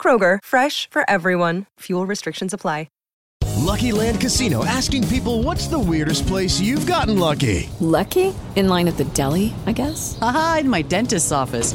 Kroger, fresh for everyone. Fuel restrictions apply. Lucky Land Casino asking people what's the weirdest place you've gotten lucky? Lucky? In line at the deli, I guess? Aha, in my dentist's office.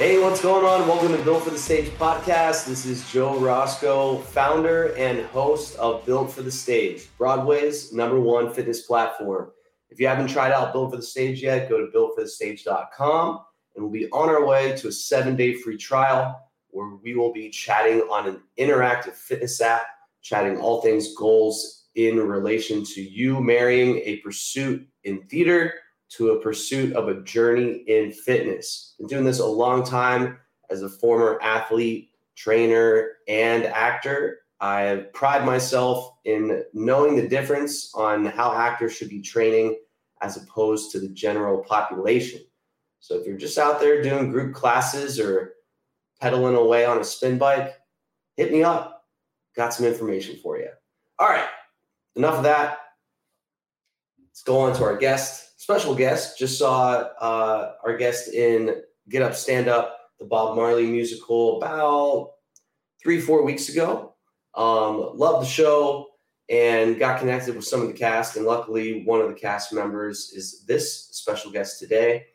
Hey, what's going on? Welcome to Built for the Stage podcast. This is Joe Roscoe, founder and host of Built for the Stage, Broadway's number one fitness platform. If you haven't tried out Built for the Stage yet, go to builtforthestage.com and we'll be on our way to a seven day free trial where we will be chatting on an interactive fitness app, chatting all things goals in relation to you marrying a pursuit in theater to a pursuit of a journey in fitness. Been doing this a long time as a former athlete, trainer, and actor. I pride myself in knowing the difference on how actors should be training as opposed to the general population. So if you're just out there doing group classes or pedaling away on a spin bike, hit me up. Got some information for you. All right, enough of that. Let's go on to our guest special guest. Just saw uh, our guest in Get Up, Stand Up, the Bob Marley musical about three, four weeks ago. Um, loved the show and got connected with some of the cast. And luckily, one of the cast members is this special guest today.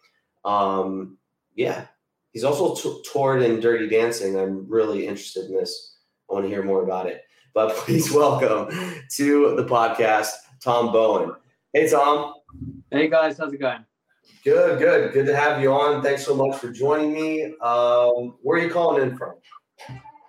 Um, yeah, he's also t- toured in Dirty Dancing. I'm really interested in this. I want to hear more about it. But please welcome to the podcast, Tom Bowen. Hey, Tom. Hey guys, how's it going? Good, good, good to have you on. Thanks so much for joining me. Um, where are you calling in from?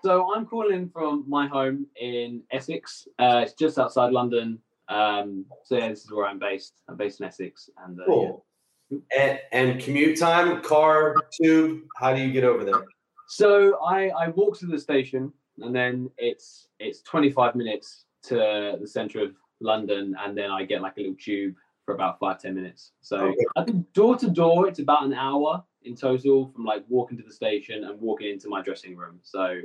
So I'm calling in from my home in Essex. Uh, it's just outside London. Um, so yeah, this is where I'm based. I'm based in Essex, and uh, cool. Yeah. And, and commute time, car, tube. How do you get over there? So I I walk to the station, and then it's it's 25 minutes to the centre of London, and then I get like a little tube for about five ten minutes. So okay. I think door to door, it's about an hour in total from like walking to the station and walking into my dressing room. So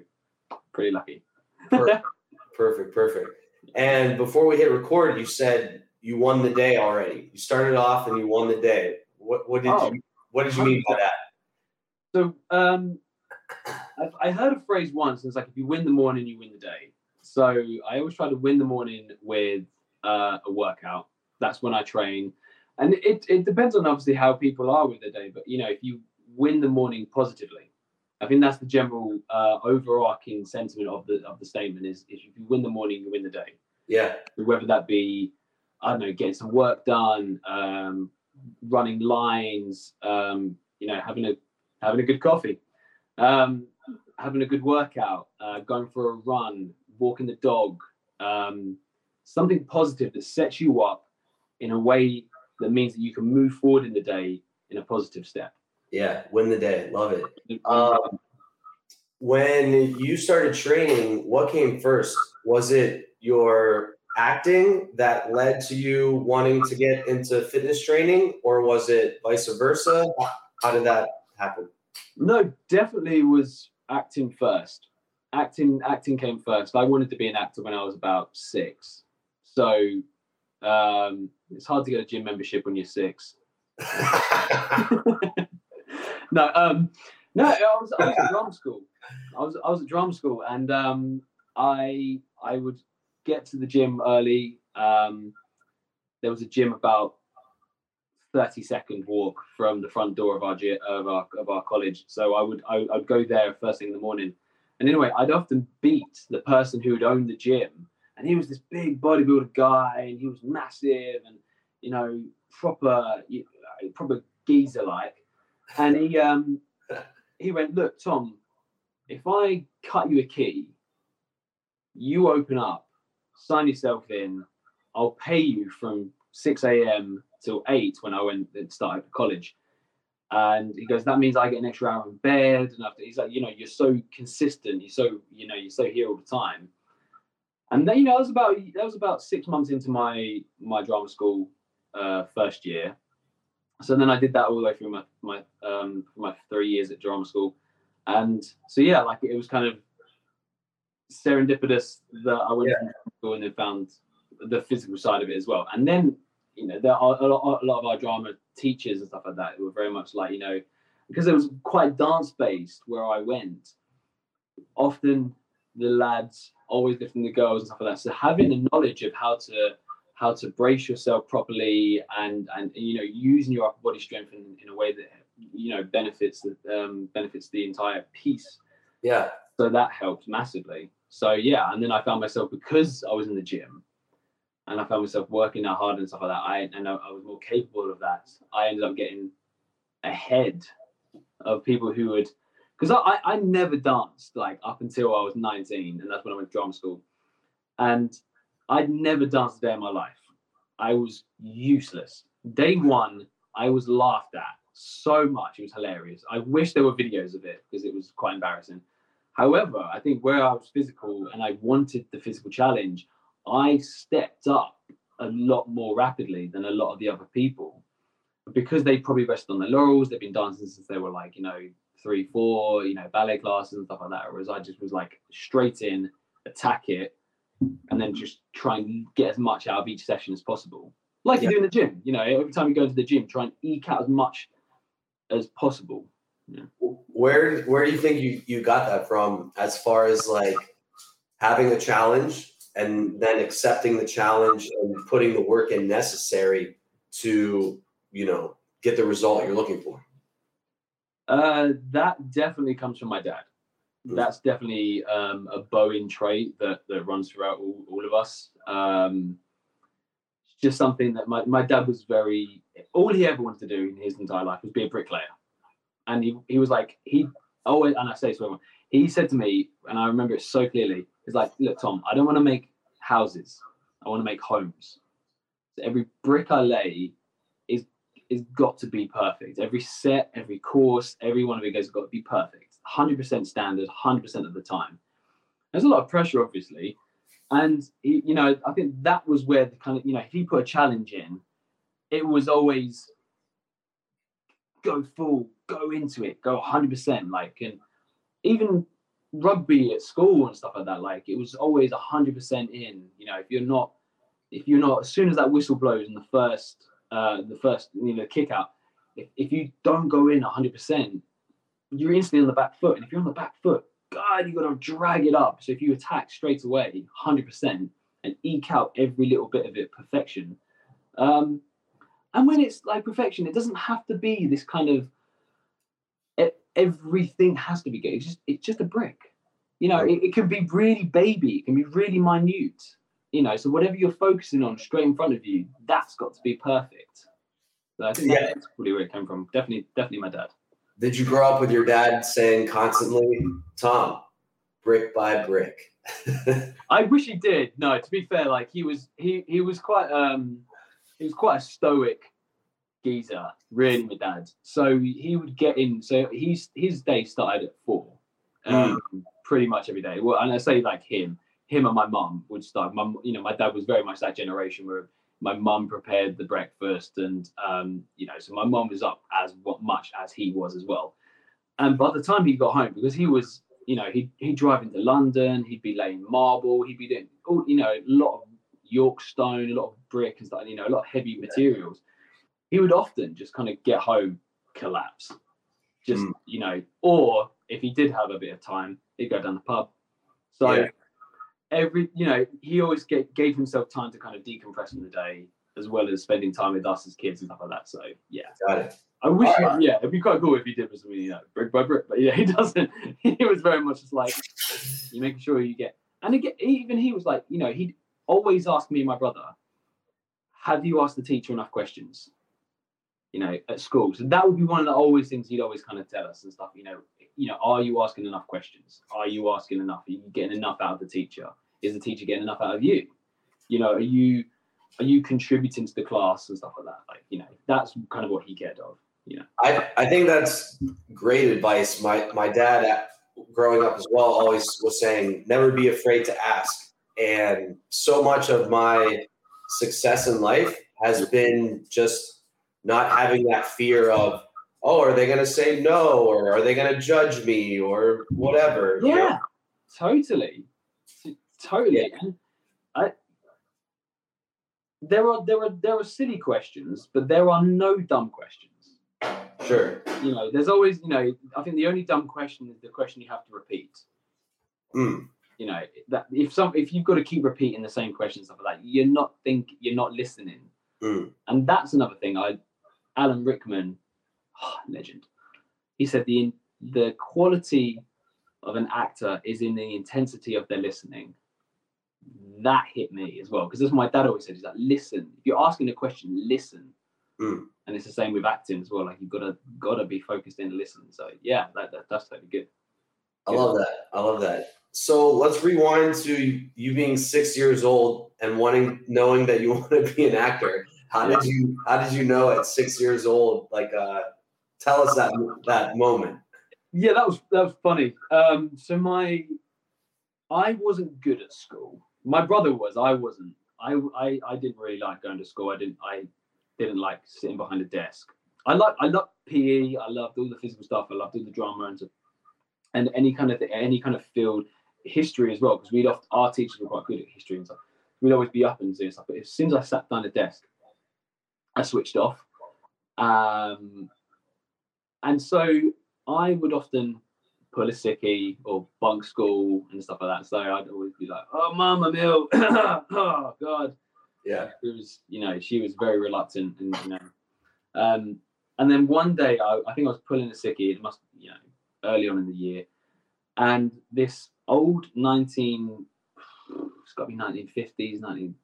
pretty lucky. perfect, perfect, perfect. And before we hit record, you said you won the day already. You started off and you won the day. What, what did oh, you What did you mean by that? So um, I, I heard a phrase once. And it's like if you win the morning, you win the day. So I always try to win the morning with uh, a workout that's when I train. And it, it depends on obviously how people are with their day, but you know, if you win the morning positively, I think that's the general uh, overarching sentiment of the of the statement is, is if you win the morning, you win the day. Yeah. Whether that be, I don't know, getting some work done, um, running lines, um, you know, having a having a good coffee, um, having a good workout, uh, going for a run, walking the dog, um, something positive that sets you up in a way that means that you can move forward in the day in a positive step. Yeah, win the day. Love it. Um, when you started training, what came first? Was it your acting that led to you wanting to get into fitness training, or was it vice versa? How did that happen? No, definitely was acting first. Acting, acting came first. I wanted to be an actor when I was about six. So um, it's hard to get a gym membership when you're six. no, um, no, I was, I was at drum school. I was I was at drum school, and um, I I would get to the gym early. Um, there was a gym about 30 second walk from the front door of our of our of our college. So I would I, I'd go there first thing in the morning. And anyway, I'd often beat the person who had owned the gym, and he was this big bodybuilder guy, and he was massive, and you know proper you know, proper geezer like. And he um he went, look, Tom, if I cut you a key, you open up, sign yourself in, I'll pay you from 6 a.m. till 8 when I went and started college. And he goes, that means I get an extra hour in bed. And after he's like, you know, you're so consistent, you're so, you know, you're so here all the time. And then, you know, that was about that was about six months into my my drama school uh, first year. So then I did that all the way through my my um, my three years at drama school, and so yeah, like it was kind of serendipitous that I went Yeah. to school and then found the physical side of it as well. And then you know there are a lot, a lot of our drama teachers and stuff like that who were very much like you know because it was quite dance based where I went. Often the lads always lifting the girls and stuff like that. So having the knowledge of how to how to brace yourself properly and and you know using your upper body strength in, in a way that you know benefits the um, benefits the entire piece Yeah. so that helped massively so yeah and then i found myself because i was in the gym and i found myself working out hard and stuff like that i and I, I was more capable of that i ended up getting ahead of people who would because I, I I never danced like up until i was 19 and that's when i went to drama school. And i'd never danced a day in my life. I was useless. Day one i was laughed at so much. It was hilarious. I wish there were videos of it because it was quite embarrassing. However, I think where I was physical and I wanted the physical challenge, I stepped up a lot more rapidly than a lot of the other people. Because they probably rested on their laurels. They've been dancing since they were like, you know, three, four, you know, ballet classes and stuff like that. Whereas I just was like straight in, attack it, and then just try and get as much out of each session as possible. Like you do in the gym, you know, every time you go into the gym, try and eke out as much as possible. Where where do you think you, you got that from as far as like having a challenge and then accepting the challenge and putting the work in necessary to, you know, get the result you're looking for? Uh, that definitely comes from my dad. Mm. That's definitely um, a Bowen trait that, that runs throughout all, all of us. Um, it's just something that my, my dad was very, all he ever wanted to do in his entire life was be a bricklayer. And he, he was like, he always, and I say to everyone, he said to me, and I remember it so clearly, he's like, look, Tom, I don't want to make houses. I want to make homes. So every brick I lay is got to be perfect. Every set, every course, every one of it has got to be perfect. 100% standard, 100% of the time. There's a lot of pressure, obviously. And, he- you know, I think that was where the kind of, you know, if he put a challenge in, it was always go full, go into it, go 100%. Like, and even rugby at school and stuff like that, like, it was always 100% in. You know, if you're not, if you're not, as soon as that whistle blows in the first, uh, the first, you know, kick out, if, if you don't go in 100%, you're instantly on the back foot. And if you're on the back foot, God, you got to drag it up. So if you attack straight away, 100%, and eke out every little bit of it, perfection. Um, and when it's like perfection, it doesn't have to be this kind of everything has to be good. It's just it's just a brick. You know, it, it can be really baby, it can be really minute. You know, so whatever you're focusing on straight in front of you, that's got to be perfect. So I think Yeah. that's probably where it came from. Definitely, definitely my dad. Did you grow up with your dad saying constantly, Tom, brick by brick? I wish he did. No, to be fair, like he was he he was quite um he was quite a stoic geezer, really, my dad. So he would get in. So he's his day started at four, um, pretty much every day. Well, and I say like him, him and my mum would start. My you know my dad was very much that generation where my mum prepared the breakfast, and um you know so my mum was up as much as he was as well. And by the time he got home, because he was you know, he'd, he'd drive into London, he'd be laying marble, he'd be doing, all, you know, a lot of York stone, a lot of brick and stuff, you know, a lot of heavy materials. He would often just kind of get home, collapse. Just, Mm. you know, or if he did have a bit of time, he'd go down the pub. So Yeah. Every, you know, he always get, gave himself time to kind of decompress in the day as well as spending time with us as kids and stuff like that. So yeah, Got it. I wish right. yeah, it'd be quite cool if he did something you know brick by brick, but yeah, he doesn't. He was very much just like you making sure you get, and again, even he was like, you know, he'd always ask me and my brother, "Have you asked the teacher enough questions?" You know, at school. So that would be one of the always things he'd always kind of tell us and stuff. You know, you know, are you asking enough questions? Are you asking enough? Are you getting enough out of the teacher? Is the teacher getting enough out of you? You know, are you are you contributing to the class and stuff like that? Like, you know, that's kind of what he cared of. You know, I, I think that's great advice. My my dad, uh, growing up as well, always was saying, never be afraid to ask. And so much of my success in life has been just not having that fear of, oh, are they going to say no, or are they going to judge me, or whatever. you know? Yeah, totally, totally. And I, there are there are there are silly questions, but there are no dumb questions. Sure. You know, there's always you know. I think the only dumb question is the question you have to repeat. Mm. You know that if some if you've got to keep repeating the same question stuff like that, you're not think you're not listening. Mm. And that's another thing. I Alan Rickman, legend. He said the the quality of an actor is in the intensity of their listening. That hit me as well because that's what my dad always said. He's like, listen. If you're asking a question, listen. Mm. And it's the same with acting as well. Like you've got to got to be focused in and listen. So yeah, that, that that's totally good. I love that. I love that. So let's rewind to you being six years old and wanting, knowing that you want to be an actor. How did you? How did you know at six years old? Like, uh, tell us that that moment. Yeah, that was that was funny. Um, so my, I wasn't good at school. My brother was. I wasn't. I I, I didn't really like going to school. I didn't. I didn't like sitting behind a desk. I like I loved PE. I loved all the physical stuff. I loved all the drama and and any kind of any kind of field history as well because we'd often our teachers were quite good at history and stuff. We'd always be up and doing stuff. But as soon as I sat down at a desk, I switched off. Um, and so I would often pull a sickie or bunk school and stuff like that. So I'd always be like, "Oh, mum, I'm ill. oh God." Yeah. It was, you know, she was very reluctant, and you know, um, and then one day I, I think I was pulling a sickie. It must, you know, early on in the year, and this old nineteen, it's got to be nineteen fifties, nineteen,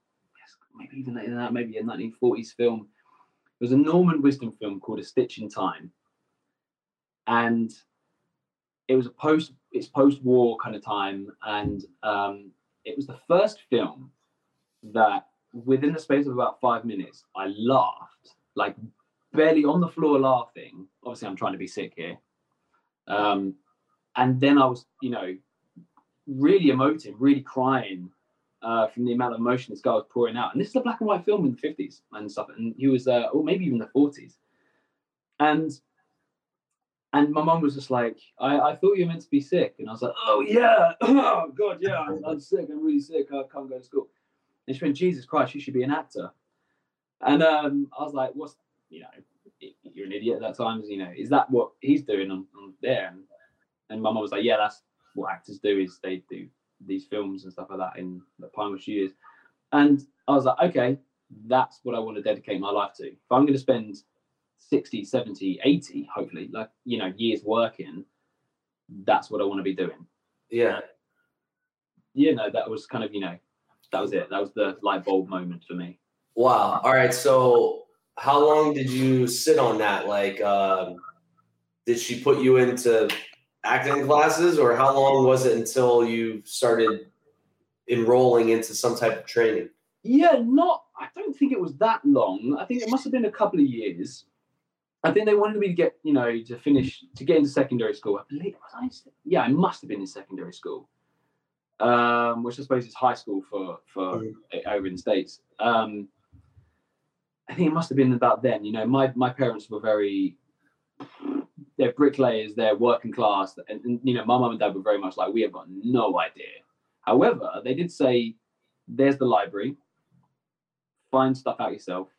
maybe even later that, maybe a nineteen forties film. It was a Norman Wisdom film called A Stitch in Time, and it was a post, it's post-war kind of time, and um, it was the first film that within the space of about five minutes, I laughed, like barely on the floor laughing. Obviously, I'm trying to be sick here. Um, and then I was, you know, really emotive, really crying uh, from the amount of emotion this guy was pouring out. And this is a black and white film in the 50s and stuff. And he was, uh, or maybe even the 40s. And and my mum was just like, I, I thought you were meant to be sick. And I was like, oh, yeah. Oh, God, yeah, I'm, I'm sick. I'm really sick. I can't go to school. And she went, Jesus Christ, you should be an actor. And um, I was like, what's, you know, you're an idiot at that time. You know, is that what he's doing on, on there? And, and my mum was like, yeah, that's what actors do is they do these films and stuff like that in the Pinewood Studios. And I was like, okay, that's what I want to dedicate my life to. If I'm going to spend 60, 70, 80, hopefully, like, you know, years working, that's what I want to be doing. Yeah. You know, that was kind of, you know, that was it. That was the light bulb moment for me. Wow. All right. So how long did you sit on that? Like, um, did she put you into acting classes, or how long was it until you started enrolling into some type of training? Yeah, not. I don't think it was that long. I think it must have been a couple of years. I think they wanted me to get, you know, to finish to get into secondary school. I believe was I? Yeah, I must have been in secondary school, um, which I suppose is high school for for over in the states. Um, I think it must have been about then. You know, my my parents were very they're bricklayers, they're working class, and, and you know, my mum and dad were very much like we have got no idea. However, they did say, "There's the library. Find stuff out yourself."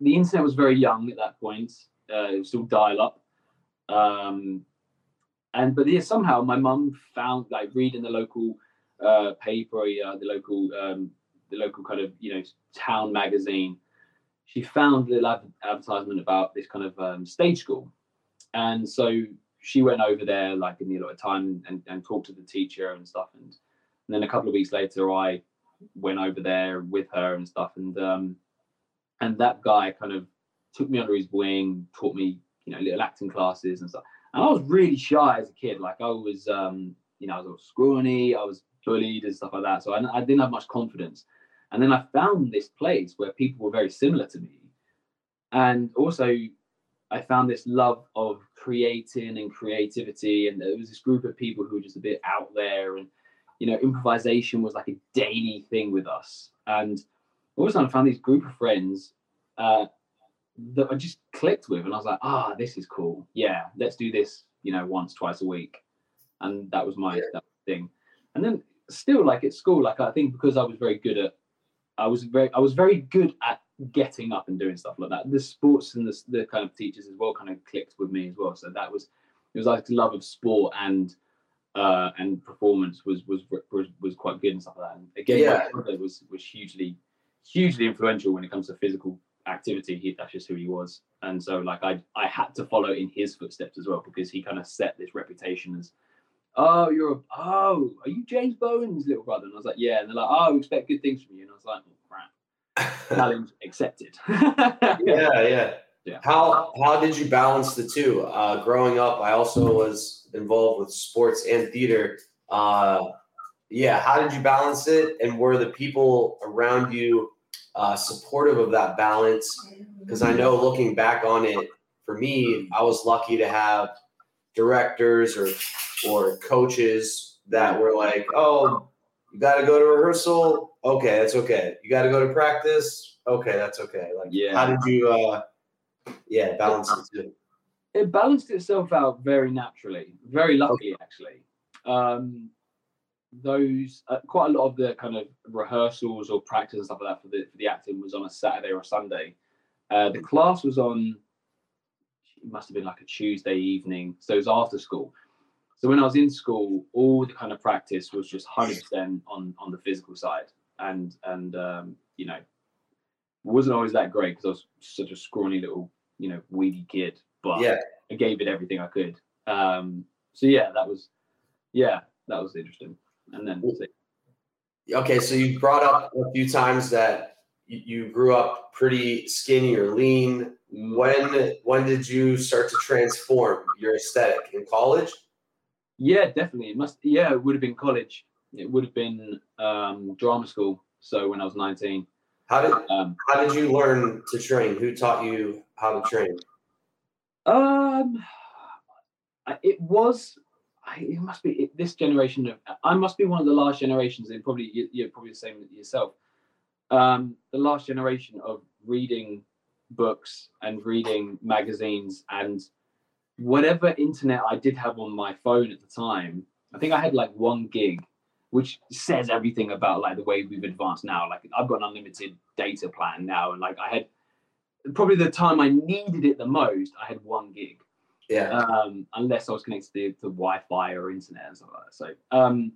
The internet was very young at that point; uh, it was still dial-up. Um, and but yeah, somehow my mum found like reading the local uh, paper, uh, the local um, the local kind of you know town magazine she found a little advertisement about this kind of um, stage school, and so she went over there like in the allotted time and, and talked to the teacher and stuff. And, and then a couple of weeks later, I went over there with her and stuff. And um, and that guy kind of took me under his wing, taught me you know little acting classes and stuff. And I was really shy as a kid. Like I was, um, you know, I was scrawny, I was bullied and stuff like that. So I, I didn't have much confidence. And then I found this place where people were very similar to me. And also, I found this love of creating and creativity. And there was this group of people who were just a bit out there. And, you know, improvisation was like a daily thing with us. And all of a sudden, I found this group of friends uh, that I just clicked with. And I was like, ah, this is cool. Yeah, let's do this, you know, once, twice a week. And that was my that thing. And then still like at school, like I think because I was very good at I was very I was very good at getting up and doing stuff like that. The sports and the, the kind of teachers as well kind of clicked with me as well. So that was it was like the love of sport and uh, and performance was, was was was quite good and stuff like that. And again, yeah. was was hugely hugely influential when it comes to physical activity. He, that's just who he was, and so like I I had to follow in his footsteps as well because he kind of set this reputation as oh, you're a, oh, are you James Bowen's little brother? And I was like, yeah. And they're like, oh, we expect good things from you. And I was like, oh, crap. Challenge accepted. yeah, yeah. Yeah. How how did you balance the two? Uh, growing up, I also was involved with sports and theater. Uh, yeah, how did you balance it? And were the people around you uh, supportive of that balance? Because I know looking back on it, for me, I was lucky to have directors or or coaches that were like, "Oh, you got to go to rehearsal. Okay, that's okay. You got to go to practice. Okay, that's okay." Like, yeah. How did you, uh, yeah, balance it too? It balanced itself out very naturally, very luckily, okay. actually. Um, those uh, quite a lot of the kind of rehearsals or practice and stuff like that for the for the acting was on a Saturday or a Sunday. Uh, the class was on. It must have been like a Tuesday evening, so it was after school. So when I was in school, all the kind of practice was just hundred percent on on the physical side, and and um, you know, wasn't always that great because I was such a scrawny little you know weedy kid, but yeah. I gave it everything I could. Um, so yeah, that was yeah, that was interesting. And then okay, so you brought up a few times that you grew up pretty skinny or lean. When when did you start to transform your aesthetic in college? Yeah, definitely. It must. Yeah, it would have been college. It would have been um, drama school. So when I was nineteen. How did um, How did you learn to train? Who taught you how to train? Um, it was. It must be this generation of. I must be one of the last generations, and probably you're probably the same yourself. Um, the last generation of reading books and reading magazines and whatever internet I did have on my phone at the time, I think I had like one gig, which says everything about like the way we've advanced now. Like I've got an unlimited data plan now, and like I had probably the time I needed it the most, I had one gig. Yeah. Um, unless I was connected to, to Wi-Fi or internet and stuff like that. So um,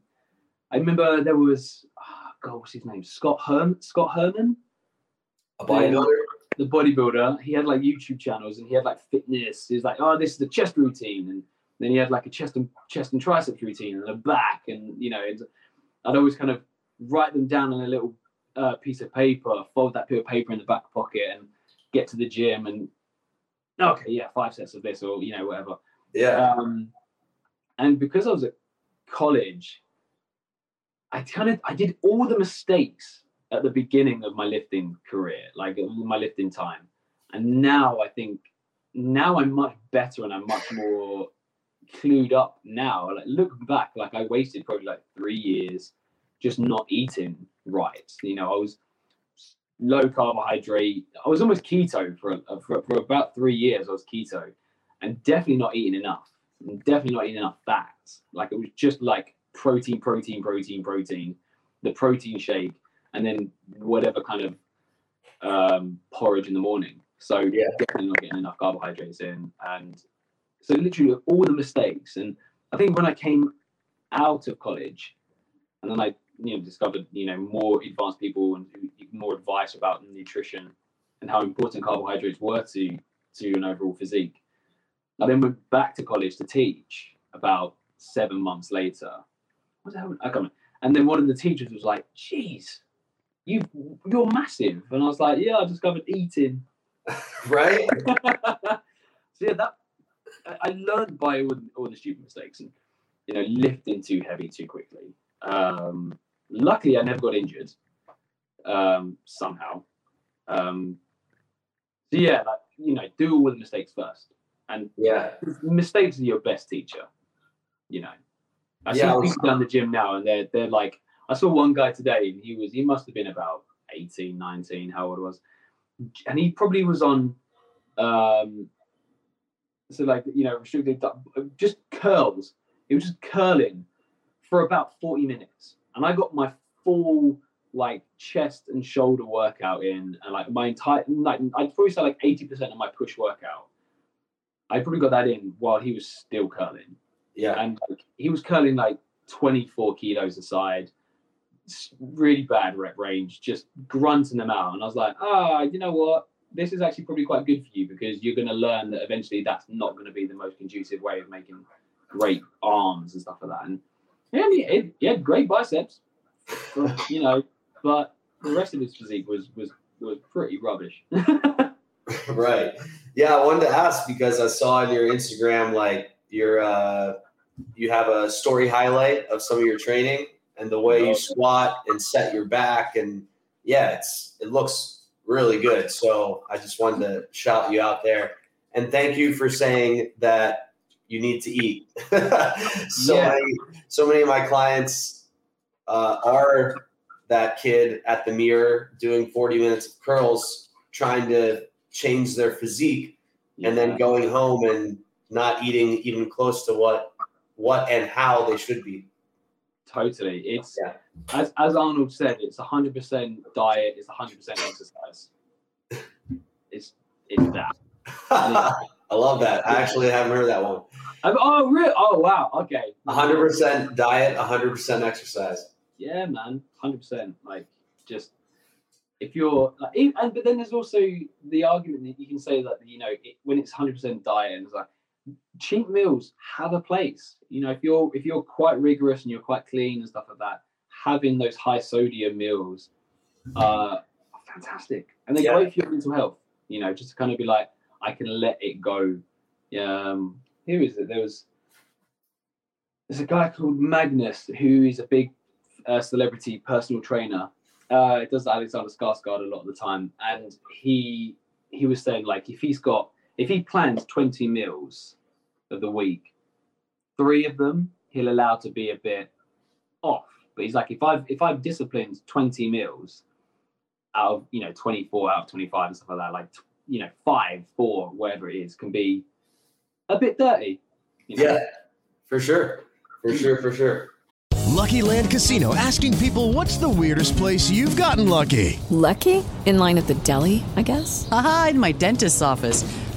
I remember there was oh God, what's his name? Scott Herm Scott Herman. A bodybuilder the bodybuilder, he had like YouTube channels and he had like fitness. He's like, oh, this is the chest routine, and then he had like a chest and chest and triceps routine and a back, and you know, I'd always kind of write them down on a little uh, piece of paper, fold that piece of paper in the back pocket, and get to the gym and okay, yeah, five sets of this or you know whatever. Yeah. Um, and because I was at college, I kind of I did all the mistakes at the beginning of my lifting career, like my lifting time. And now I think now I'm much better and I'm much more clued up now. Like looking back, like I wasted probably like three years just not eating right. You know, I was low carbohydrate. I was almost keto for, for, for about three years. I was keto and definitely not eating enough. And definitely not eating enough fats. Like it was just like protein, protein, protein, protein. The protein shake and then whatever kind of um, porridge in the morning. So yeah. definitely not getting enough carbohydrates in, and so literally all the mistakes. And I think when I came out of college, and then I you know discovered you know more advanced people and more advice about nutrition. and how important carbohydrates were to to an overall physique. I then went back to college to teach about seven months later. What the hell? I can't. And then one of the teachers was like, "Geez, you you're massive," and I was like, "Yeah, I discovered eating." right? so yeah, that I, learned by all, all the stupid mistakes and you know lifting too heavy too quickly. Um, luckily, I never got injured um, somehow. Um, so yeah, like, you know, do all the mistakes first, and Yeah. mistakes are your best teacher. You know, I Yeah, I see was- people down the gym now, and they're they're like, I saw one guy today, and he was he must have been about 18, 19, how old it was, and he probably was on, um, so like you know restricted just curls. He was just curling for about forty minutes, and I got my full like chest and shoulder workout in, and like my entire like I'd probably say like eighty percent of my push workout. I probably got that in while he was still curling Yeah. and like, he was curling like 24 kilos aside s- really bad rep range just grunting them out and i was like ah you know what this is actually probably quite good for you because you're going to learn that eventually that's not going to be the most conducive way of making great arms and stuff like that and yeah he had, he had great biceps you know but the rest of his physique was was was pretty rubbish right. Yeah, I wanted to ask because I saw on your Instagram like your uh you have a story highlight of some of your training and the way you squat and set your back and yeah, it's it looks really good. So I just wanted to shout you out there and thank you for saying that you need to eat. so Yeah. many so many of my clients uh, are that kid at the mirror doing 40 minutes of curls trying to change their physique and then going home and not eating even close to what what and how they should be. Totally. It's Yeah. as as Arnold said, it's hundred percent diet, it's hundred percent exercise. It's it's that. I love that. I actually haven't heard that one. I'm- oh really? Oh wow. Okay. 100% diet, 100% exercise. Yeah, man. Hundred percent. Like just if you're like, e- and but then there's also the argument that you can say that you know it, when it's hundred percent diet and it's like cheat meals have a place. You know, if you're if you're quite rigorous and you're quite clean and stuff like that, having those high sodium meals uh, are fantastic, and they're Yeah. great for your mental health. You know, just to kind of be like, I can let it go. Um, who is it? There was there's a guy called Magnus who is a big uh, celebrity personal trainer. Uh, does Alexander Skarsgård a lot of the time, and he he was saying like if he's got if he plans 20 meals of the week, three of them he'll allow to be a bit off. But he's like if I've if I've disciplined 20 meals out of you know 24 out of 25 and stuff like that, like you know five, four, whatever it is, can be a bit dirty. you know? Yeah, for sure. For sure, for sure. Lucky Land Casino asking people what's the weirdest place you've gotten lucky? Lucky? In line at the deli, I guess? Aha, in my dentist's office.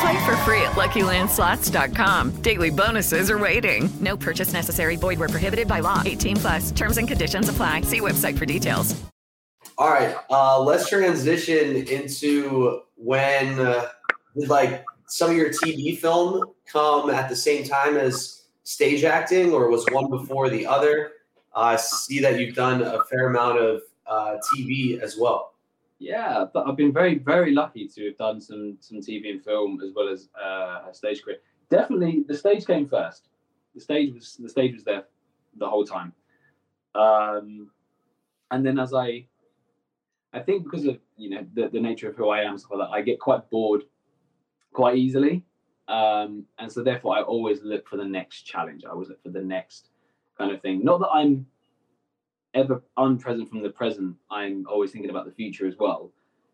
Play for free at LuckyLandSlots.com. Daily bonuses are waiting. No purchase necessary. Void where prohibited by law. 18 plus. Terms and conditions apply. See website for details. All right, uh, let's transition into when uh, like some of your TV film come at the same time as stage acting, or was one before the other? I see that you've done a fair amount of uh, TV as well. Yeah, but I've been very, very lucky to have done some some TV and film as well as uh, a stage career. Definitely, the stage came first. The stage was the stage was there the whole time, um, and then as I, I think because of you know the, the nature of who I am, that, I get quite bored quite easily. Um, and so therefore I always look for the next challenge. I always look for the next kind of thing. Not that I'm ever unpresent from the present. I'm always thinking about the future as well.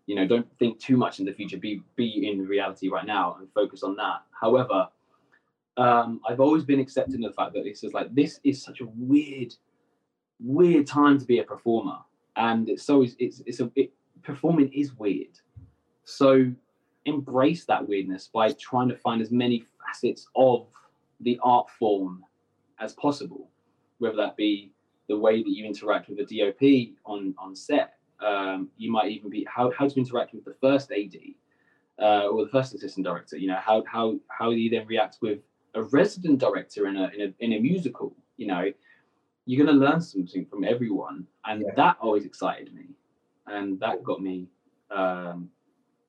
You know, don't think too much in the future. Be be in reality right now and focus on that. However, um, I've always been accepting the fact that this is like this is such a weird, weird time to be a performer, and it's always it's it's a it, performing is weird. So embrace that weirdness by trying to find as many facets of the art form as possible, whether that be the way that you interact with the DOP on on set. Um, you might even be how, how to interact with the first AD uh, or the first assistant director. You know how how how do you then react with a resident director in a in a in a musical? You know, you're going to learn something from everyone, and yeah. that always excited me, and that got me um,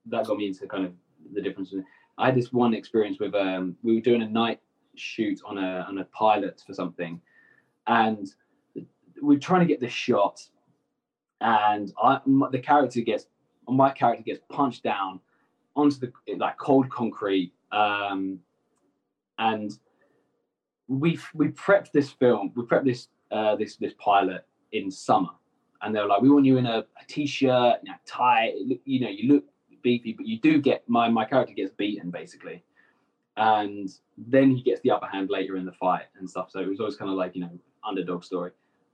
that got me into kind of the difference. I had this one experience with um, we were doing a night shoot on a on a pilot for something, and we're trying to get this shot, and I the character gets my character gets punched down onto the like cold concrete, um, and we we prepped this film, we prepped this uh, this this pilot in summer, and they were like, we want you in a a t-shirt, you know, tie, you know, you look beefy, but you do get my my character gets beaten basically, and then he gets the upper hand later in the fight and stuff. So it was always kind of like you know underdog story.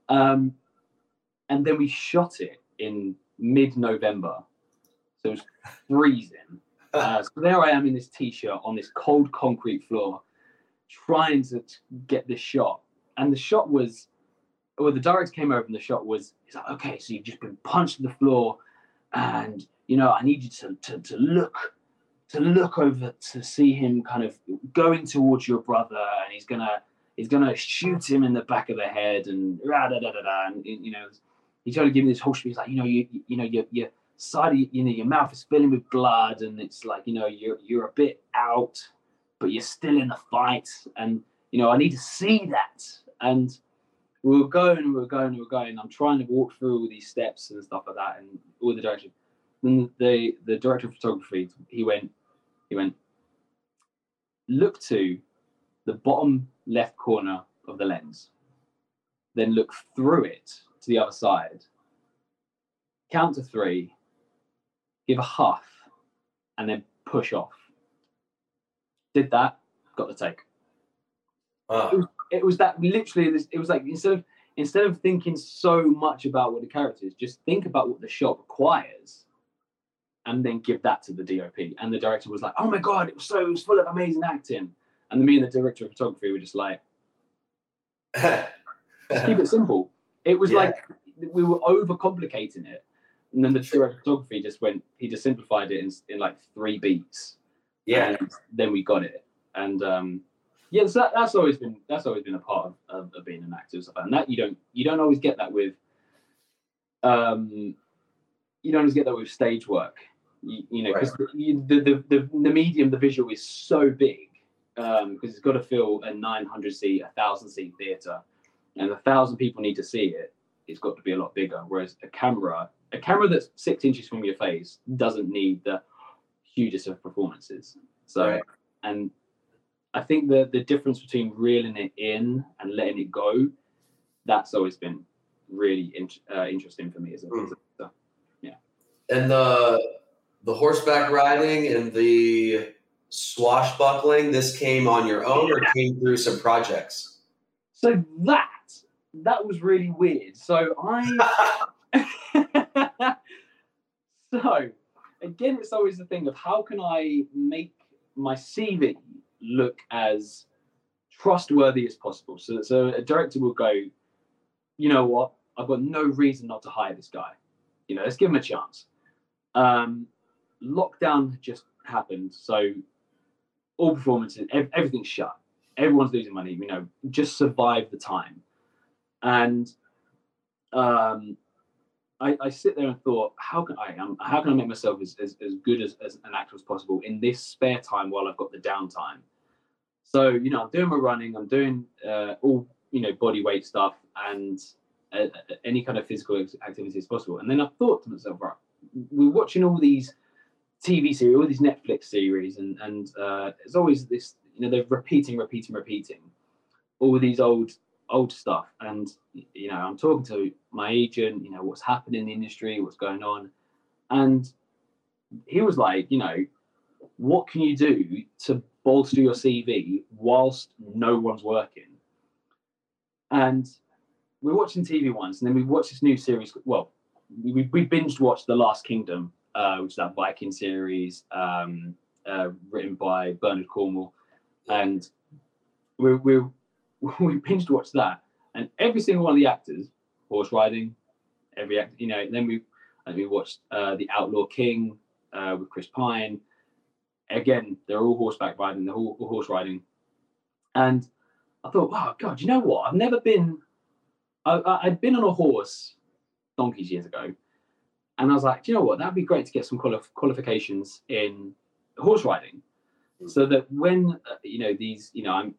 Um, and then we shot it in mid-November, so it was freezing. Uh, so there I am in this t-shirt on this cold concrete floor, trying to get this shot. And the shot was, well, the director came over and the shot was, he's like, okay, so you've just been punched to the floor, and you know, I need you to, to, to look to look over to see him kind of going towards your brother, and he's gonna he's gonna shoot him in the back of the head, and da da da da and you know, he's tried to give me this whole speech like, you know, you you know, your your side of you know your mouth is filling with blood, and it's like you know you're you're a bit out, but you're still in the fight, and you know I need to see that, and we were going, we were going, we were going. I'm trying to walk through all these steps and stuff like that, and all the direction. Then the the director of photography he went he went look to the bottom left corner of the lens then look through it to the other side count to three give a huff and then push off did that got the take uh. it, was, it was that literally it was like instead of instead of thinking so much about what the character is just think about what the shot requires and then give that to the DOP. And the director was like, "Oh my god, it was so it was full of amazing acting." And me and the director of photography were just like, just "Keep it simple." It was yeah. like we were overcomplicating it, and then the director of photography just went. He just simplified it in, in like three beats. Yeah. And then we got it, and um, yeah, so that, that's always been that's always been a part of, of, of being an actor, and that you don't you don't always get that with. Um, you don't always get that with stage work you, you know, because right. the, the, the, the medium, the visual is so big because um, it's got to fill a 900 seat, a thousand seat theater, and a thousand people need to see it. It's got to be a lot bigger. Whereas a camera, a camera that's six inches from your face, doesn't need the hugest of performances. So, right. and I think the the difference between reeling it in and letting it go, that's always been really in, uh, interesting for me as a, mm. yeah. And the the horseback riding and the swashbuckling, this came on your own or came through some projects? So that that was really weird. So I so again it's always the thing of how can I make my CV look as trustworthy as possible. So so a director will go, you know what, I've got no reason not to hire this guy. You know, let's give him a chance. Um, lockdown just happened, so all performances, ev- everything's shut. Everyone's losing money. You know, just survive the time. And um, I, I, sit there and thought, how can I um, how can I make myself as, as, as good as, as an actor as possible in this spare time while I've got the downtime? So you know, I'm doing my running, I'm doing uh, all you know body weight stuff, and uh, any kind of physical activity as possible. And then I thought to myself, right, we're watching all these TV series, all these Netflix series, and and uh, it's always this, you know, they're repeating, repeating, repeating all these old old stuff. And you know, I'm talking to my agent, you know, what's happening in the industry, what's going on, and he was like, you know, what can you do to bolster your CV whilst no one's working? And we are watching TV once, and then we watched this new series. Well, we, we binged watched The Last Kingdom, uh, which is that Viking series um, uh, written by Bernard Cornwell, and we we we binged watched that, and every single one of the actors horse riding, every act, you know. Then we and we watched uh, The Outlaw King uh, with Chris Pine. Again, they're all horseback riding, they're all, all horse riding, and I thought, wow, God, you know what? I've never been. I, I'd been on a horse donkeys years ago, and I was like, do you know what? That'd be great to get some quali- qualifications in horse riding, so that when uh, you know these, you know, I'm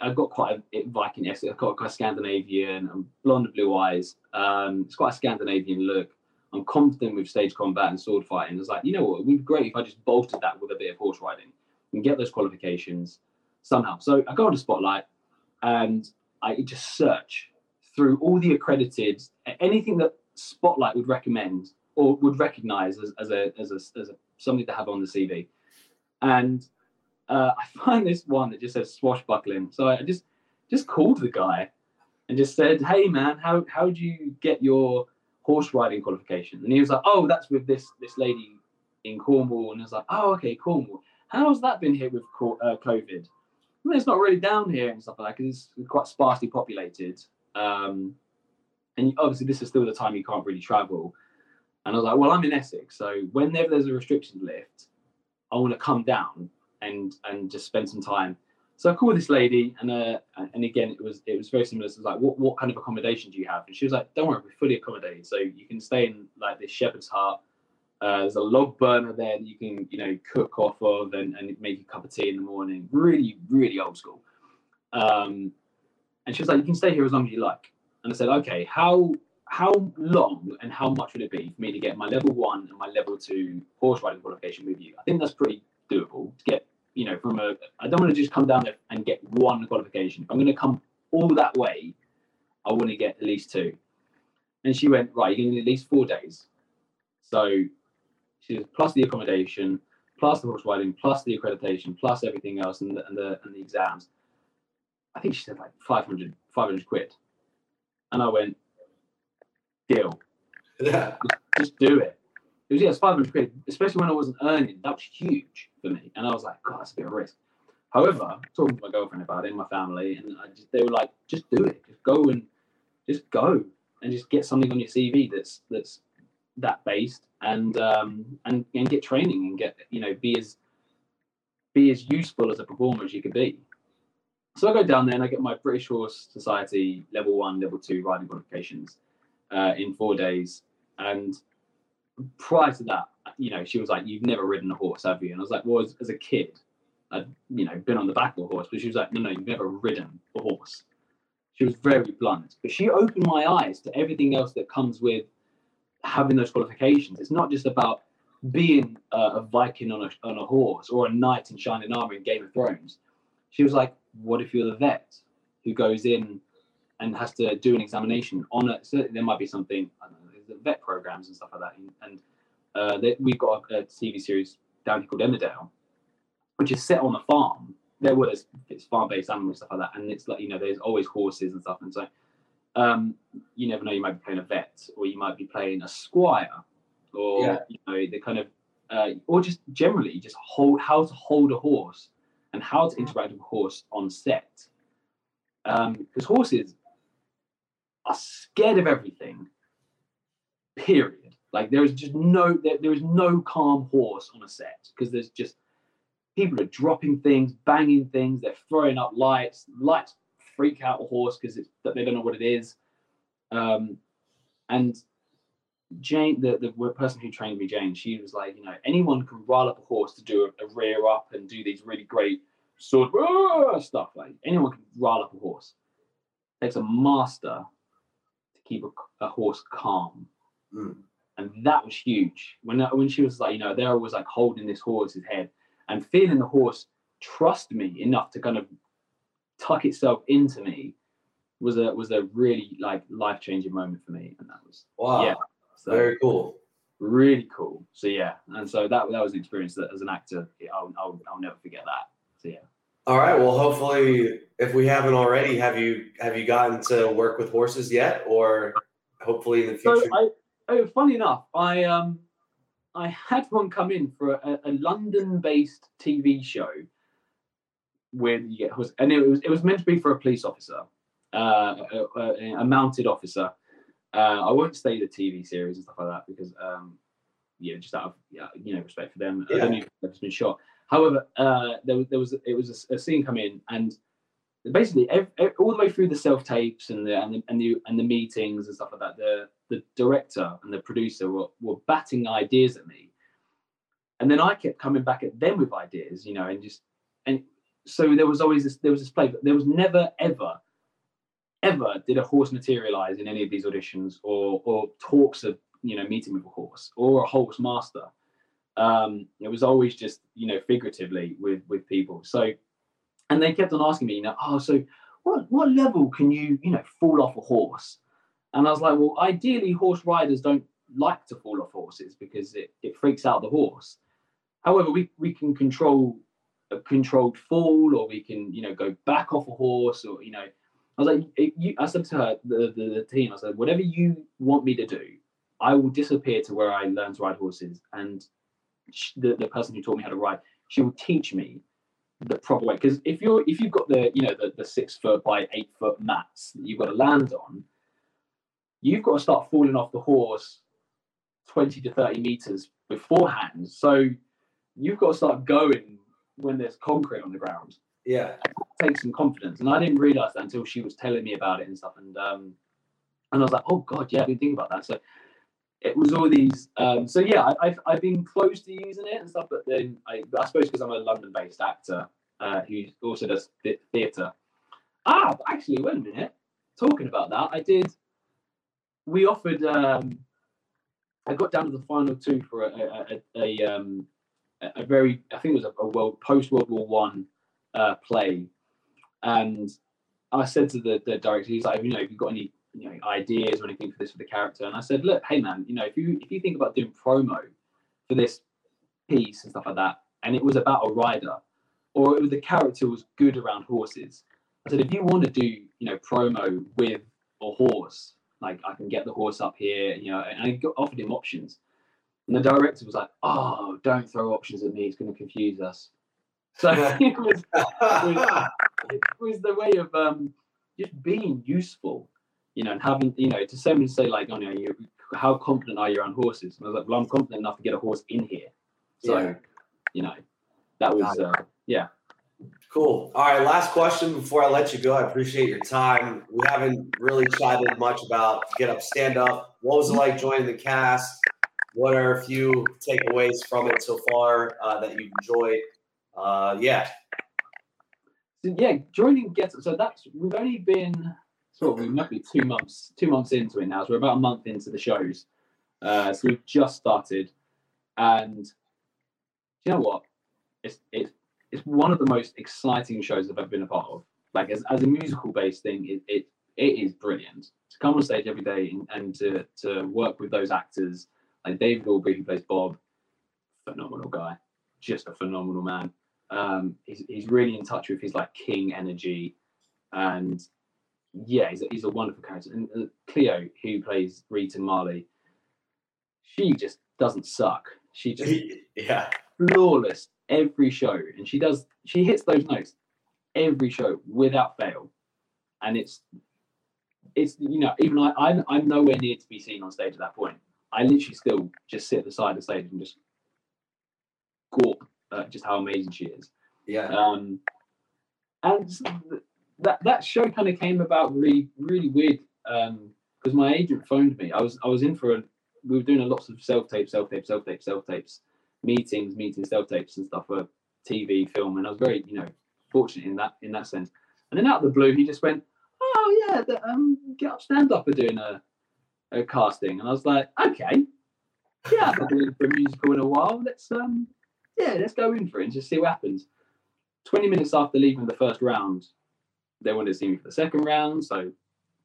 I've got quite a Viking esque. I've got quite a Scandinavian. I'm blonde and blue eyes. Um, it's quite a Scandinavian look. I'm confident with stage combat and sword fighting. It's like, you know what? It would be great if I just bolted that with a bit of horse riding and get those qualifications somehow. So I go on to Spotlight and I just search through all the accredited anything that Spotlight would recommend or would recognize as, as a as a as a something to have on the CV. And uh, I find this one that just says swashbuckling. So I just just called the guy and just said, "Hey man, how how do you get your horse riding qualification?" And he was like, "Oh, that's with this this lady in Cornwall." And I was like, "Oh, okay, Cornwall. How's that been hit with uh, COVID?" I mean, it's not really down here and stuff like that because it's quite sparsely populated. Um, and obviously, this is still the time you can't really travel. And I was like, well, I'm in Essex, so whenever there's a restriction lift, I want to come down and and just spend some time. So I called this lady, and uh, and again, it was it was very similar. So it was like, what what kind of accommodation do you have? And she was like, don't worry, we're fully accommodated, so you can stay in like this shepherd's hut. Uh, there's a log burner there that you can you know cook off of and, and make a cup of tea in the morning. Really, really old school. Um, and she was like, you can stay here as long as you like. And I said, okay, how how long and how much would it be for me to get my level one and my level two horse riding qualification with you? I think that's pretty doable to get you know, from a, I don't want to just come down there and get one qualification. If I'm going to come all that way, I want to get at least two. And she went, right, to need at least four days. So she was plus the accommodation, plus the horse riding, plus the accreditation, plus everything else and the, and the, and the exams. I think she said like 500, 500 quid. And I went, deal. Yeah. Just do it. It was, yeah, it's 500 quid, especially when I wasn't earning. That was huge for me. And I was like, God, that's a bit of a risk. However, talking to my girlfriend about it and my family, and just, they were like, just do it. Just go and just go and just get something on your CV that's that's that based and um and, and get training and get you know be as be as useful as a performer as you could be. So I go down there and I get my British Horse Society level one, level two riding qualifications uh, in four days. And prior to that, you know, she was like, "You've never ridden a horse, have you?" And I was like, "Well, as, as a kid, I'd you know been on the back of a horse," but she was like, "No, no, you've never ridden a horse." She was very blunt, but she opened my eyes to everything else that comes with having those qualifications. It's not just about being a, a Viking on a on a horse or a knight in shining armor in Game of Thrones. She was like, "What if you're the vet who goes in and has to do an examination on it. So there might be something. I don't know, the vet programs and stuff like that. And, and uh, they, we've got a, a, TV series down here called Emmerdale, which is set on a farm. There was it's farm-based animals stuff like that, and it's like you know there's always horses and stuff, and so um, you never know you might be playing a vet or you might be playing a squire, or yeah. you know the kind of uh, or just generally just hold how to hold a horse and how to interact with a horse on set. Because um, horses are scared of everything period. Like there is just no there, there is no calm horse on a set because there's just people are dropping things, banging things, they're throwing up lights. Lights freak out a horse because that they don't know what it is. Um, and Jane, the, the person who trained me, Jane, she was like, you know, anyone can rile up a horse to do a, a rear up and do these really great sort of stuff. Like anyone can rile up a horse. It takes a master keep a, a horse calm Mm. and that was huge. When when she was like, you know, there I was like holding this horse's head and feeling the horse trust me enough to kind of tuck itself into me was a was a really like life changing moment for me, and that was wow, yeah, so, very cool, really cool. So yeah, and so that that was an experience that as an actor, I'll I'll, I'll never forget that. So yeah. All right. Well, hopefully, if we haven't already, have you have you gotten to work with horses yet, or hopefully in the future? So I, oh, funny enough, I um, I had one come in for a, a London-based TV show where you get horses, and it was it was meant to be for a police officer, uh, a, a, a mounted officer. Uh, I won't say the TV series and stuff like that because um, yeah, just out of you know respect for them. Yeah. I don't know if it's been shot. However, uh, there, there was it was a, a, scene come in, and basically every, all the way through the self tapes and the, and the and the and the meetings and stuff like that, the the director and the producer were, were batting ideas at me, and then I kept coming back at them with ideas, you know, and just and so there was always this there was this play, but there was never ever ever did a horse materialize in any of these auditions or or talks of you know meeting with a horse or a horse master um, it was always just you know figuratively with with people. So, and they kept on asking me, you know, oh, so what what level can you you know fall off a horse? And I was like, well, ideally, horse riders don't like to fall off horses because it, it freaks out the horse. However, we, we can control a controlled fall, or we can you know go back off a horse, or you know, I was like, you, I said to her, the, the, the team, I said, whatever you want me to do, I will disappear to where I learn to ride horses, and the, the person who taught me how to ride, she will teach me the proper way. Because if you're if you've got the you know the, the six foot by eight foot mats that you've got to land on, you've got to start falling off the horse 20 to 30 meters beforehand. So you've got to start going when there's concrete on the ground. Yeah. Take some confidence. And I didn't realize that until she was telling me about it and stuff. And um and I was like, oh God, yeah, I didn't think about that. So it was all these. Um, so yeah, I, have I've been close to using it and stuff, but then I, I suppose because I'm a London-based actor uh, who also does theatre. Ah, actually, wait a minute. Talking about that, I did. We offered. Um, I got down to the final two for a a, a, a, um, a very. I think it was a, world post World War One uh, play, and I said to the, the director, he's like, you know, if you've got any you know ideas or anything for this for the character. And i said look hey man you know if you if you think about doing promo for this piece and stuff like that and it was about a rider or the character was good around horses i said if you want to do you know promo with a horse like i can get the horse up here you know and i offered him options. And the director was like oh don't throw options at me it's going to confuse us. So it was, it was, it was the way of um, just being useful you know, and having, you know, to someone say like, oh, you know, you, how confident are you on horses? And I was like, well, I'm confident enough to get a horse in here. So, yeah. you know, that was, uh, yeah. Cool. All right. Last question before I let you go. I appreciate your time. We haven't really chatted much about Get Up, Stand Up. What was it like joining the cast? What are a few takeaways from it so far uh, that you've enjoyed? Uh, yeah. So, yeah, joining Get Up. So that's, we've only been, of we might be two months two months into it now. So we're about a month into the shows. Uh, so we've just started, and you know what? It's it's it's one of the most exciting shows I've ever been a part of. Like as, as a musical based thing, it, it it is brilliant to come on stage every day and, and to to work with those actors like David Aubrey who plays Bob, phenomenal guy, just a phenomenal man. Um, he's he's really in touch with his like king energy, and yeah, he's a, he's a wonderful character. And uh, Cleo, who plays Rita Marley, she just doesn't suck. She just yeah flawless every show, and she does she hits those notes every show without fail, and it's it's you know even I I'm, I'm nowhere near to be seen on stage at that point. I literally still just sit at the side of the stage and just gawp at just how amazing she is. Yeah. Um, and that that show kind of came about really really weird because um, my agent phoned me. I was I was in for a we were doing a lots of self tapes, self tapes, self tapes, self tapes, meetings, meetings, self tapes and stuff for TV, film, and I was very you know fortunate in that in that sense. And then out of the blue, he just went, "Oh yeah, the, um, get up, stand up, are doing a a casting," and I was like, "Okay." yeah, I've been for a musical in a while. Let's um, yeah, let's go in for it and just see what happens. Twenty minutes after leaving the first round, they wanted to see me for the second round, so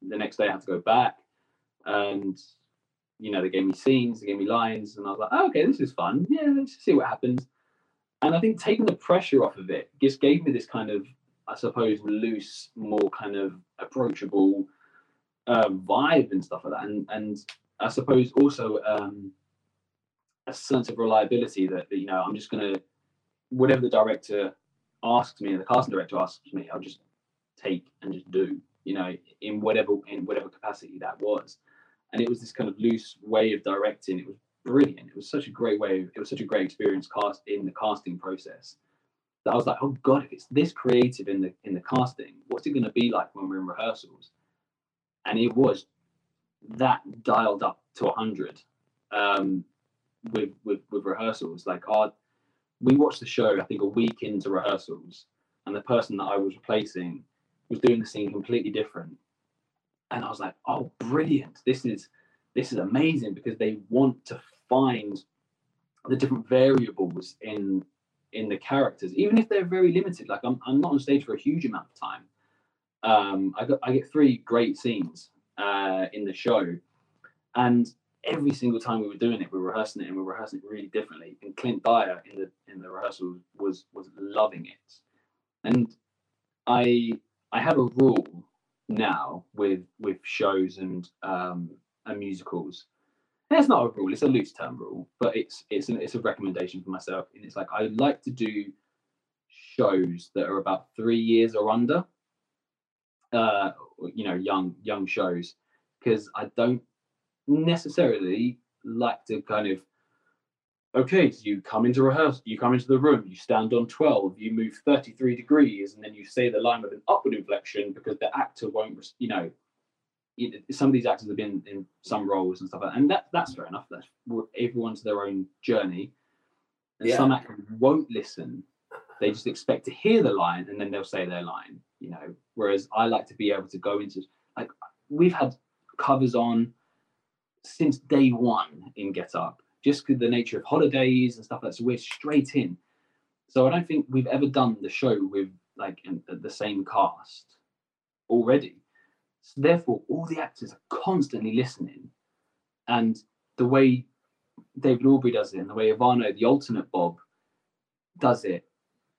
the next day I had to go back, and you know they gave me scenes, they gave me lines, and I was like, oh, okay, this is fun. Yeah, let's see what happens. And I think taking the pressure off of it just gave me this kind of, I suppose, loose, more kind of approachable uh, vibe and stuff like that. And and I suppose also um, a sense of reliability that, that you know I'm just gonna whatever the director asks me, the casting director asks me, I'll just take and just do. You know, in whatever in whatever capacity that was. And it was this kind of loose way of directing. It was brilliant. It was such a great way. Of, It was such a great experience cast in the casting process. That I was like, oh god, if it's this creative in the in the casting, what's it going to be like when we're in rehearsals? And it was that dialed up to hundred um, with with with rehearsals. Like our, we watched the show I think a week into rehearsals, and the person that I was replacing was doing the scene completely different. And I was like, oh, brilliant! This is this is amazing because they want to find the different variables in in the characters, even if they're very limited. Like I'm, I'm not on stage for a huge amount of time. Um, I got I get three great scenes uh, in the show, and every single time we were doing it, we were rehearsing it, and we were rehearsing it really differently. And Clint Dyer in the in the rehearsal was was loving it, and I I have a rule now with with shows and um, and musicals. And it's not a rule; it's a loose term rule, but it's it's an, it's a recommendation for myself. And it's like I like to do shows that are about three years or under. Uh, you know, young young shows, because I don't necessarily like to kind of okay, so you come into rehearsal, you come into the room, you stand on 12, you move 33 degrees, and then you say the line with an upward inflection because the actor won't, you know, some of these actors have been in some roles and stuff like that, and that, that's fair enough. That's everyone's their own journey. And yeah. some actors won't listen. They just expect to hear the line and then they'll say their line, you know. Whereas I like to be able to go into like we've had covers on since day one in Get Up just the nature of holidays and stuff like that. So we're straight in. So I don't think we've ever done the show with like in, uh, the same cast already. So therefore, all the actors are constantly listening, and the way David Aubrey does it, and the way Ivano, the alternate Bob, does it,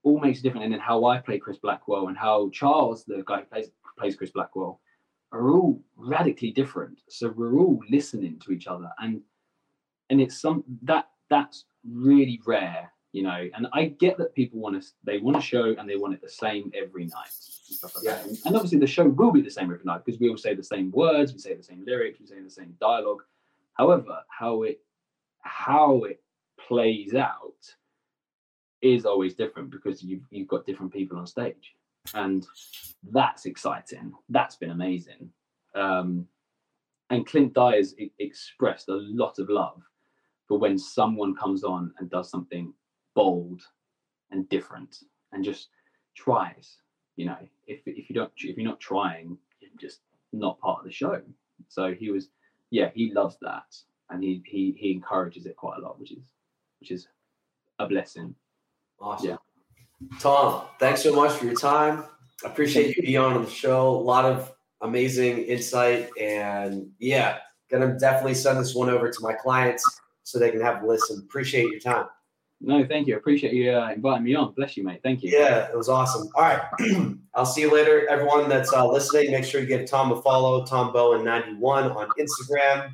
all makes a difference. And then how I play Chris Blackwell and how Charles, the guy who plays plays Chris Blackwell, are all radically different. So we're all listening to each other, and and it's some that that's really rare you know? And i get that people want to they want to show and they want it the same every night and stuff like yeah. that and obviously the show will be the same every night because we all say the same words we say the same lyrics we say the same dialogue. However how it how it plays out is always different because you've, you've got different people on stage. And that's exciting. That's been amazing. Um, and clint dyer's expressed a lot of love but when someone comes on and does something bold and different and just tries, you know, if if you don't if you're not trying, you're just not part of the show. So he was, yeah, he loves that, and he he he encourages it quite a lot, which is which is a blessing. Awesome. Yeah. Tom, thanks so much for your time. I appreciate you being on the show. A lot of amazing insight, and yeah, gonna definitely send this one over to my clients so they can have a listen. Appreciate your time. No, thank you. Appreciate you uh, inviting me on. Bless you, mate. Thank you. Yeah, it was awesome. All right. I'll see you later. Everyone that's uh, listening, make sure you give Tom a follow, Tom Bowen91 on Instagram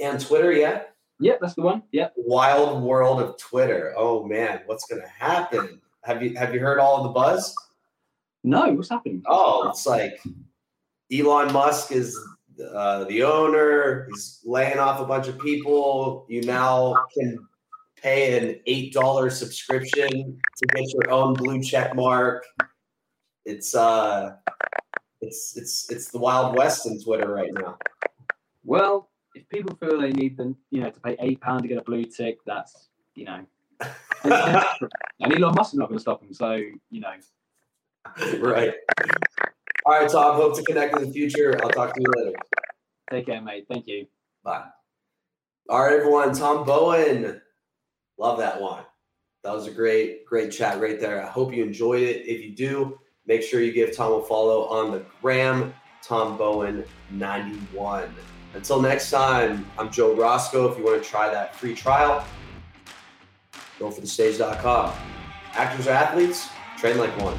and Twitter. Yeah. Yeah, that's the one. Yeah. Wild world of Twitter. Oh man, what's gonna happen? Have you have you heard all of the buzz? No, what's happening? Oh, it's like Elon Musk is uh, the owner is laying off a bunch of people. You now can pay an eight dollar subscription to get your own blue check mark. It's uh, it's it's it's the wild west in Twitter right now. Well, if people feel they need them, you know, to pay eight pound to get a blue tick, that's you know, and Elon Musk is not going to stop them. So you know, right. All right, Tom. Hope to connect in the future. I'll talk to you later. Take care, mate. Thank you. Bye. All right, everyone. Tom Bowen. Love that one. That was a great, great chat right there. I hope you enjoyed it. If you do, make sure you give Tom a follow on the gram, Tom Bowen 91. Until next time, I'm Joe Roscoe. If you want to try that free trial, go for the stage.com. Actors or athletes, train like one.